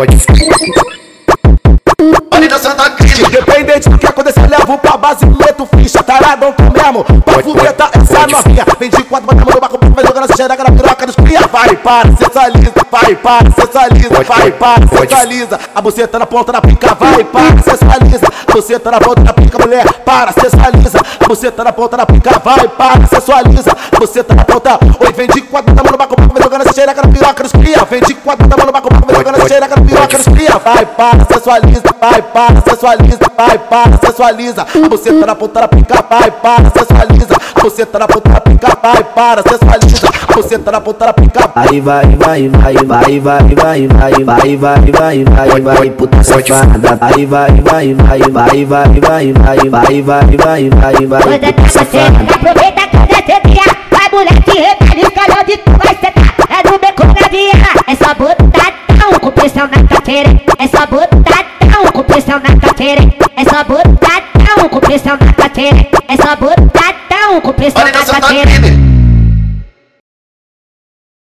Olha dançando a crime. Independente do que acontecer, levo pra base, meto ficha, taradão tu mesmo. Pra fuveta essa novinha. Vem de quatro, bota no barco, vai jogando essa xereca na piroca dos cria. Vai, para, sensualiza, vai, para, sensualiza, vai, para, sensualiza. A buceta na ponta da pica, vai, para, sensualiza. A buceta na ponta da pica, mulher, para, sensualiza. A buceta na ponta da pica, vai, para, sensualiza. A buceta na ponta, oi, vem de quatro, bota no barco, jogando essa xereca na piroca dos cria. Vem de quatro, bota a mão no barco, vai jogando essa xereca na piroca dos cria. Vai, para, sensualiza, vai, para, sensualiza, vai, para, sensualiza. A buceta na ponta da pica, vai, para, sensualiza. A buceta na ponta da pica, vai, para, sensualiza. A buceta na ponta da pica, Aí vai, vai, vai, vai, vai, vai, vai, vai, vai, vai, vai, vai, puta safada. Aí vai, vai, vai, vai, vai, vai, vai, vai, vai, vai, vai, vai, Quando é puta você safada. aproveita quando pressão na carteira É só botadão com pressão na carteira. É só botadão com pressão na carteira É só botadão com pressão na a carteira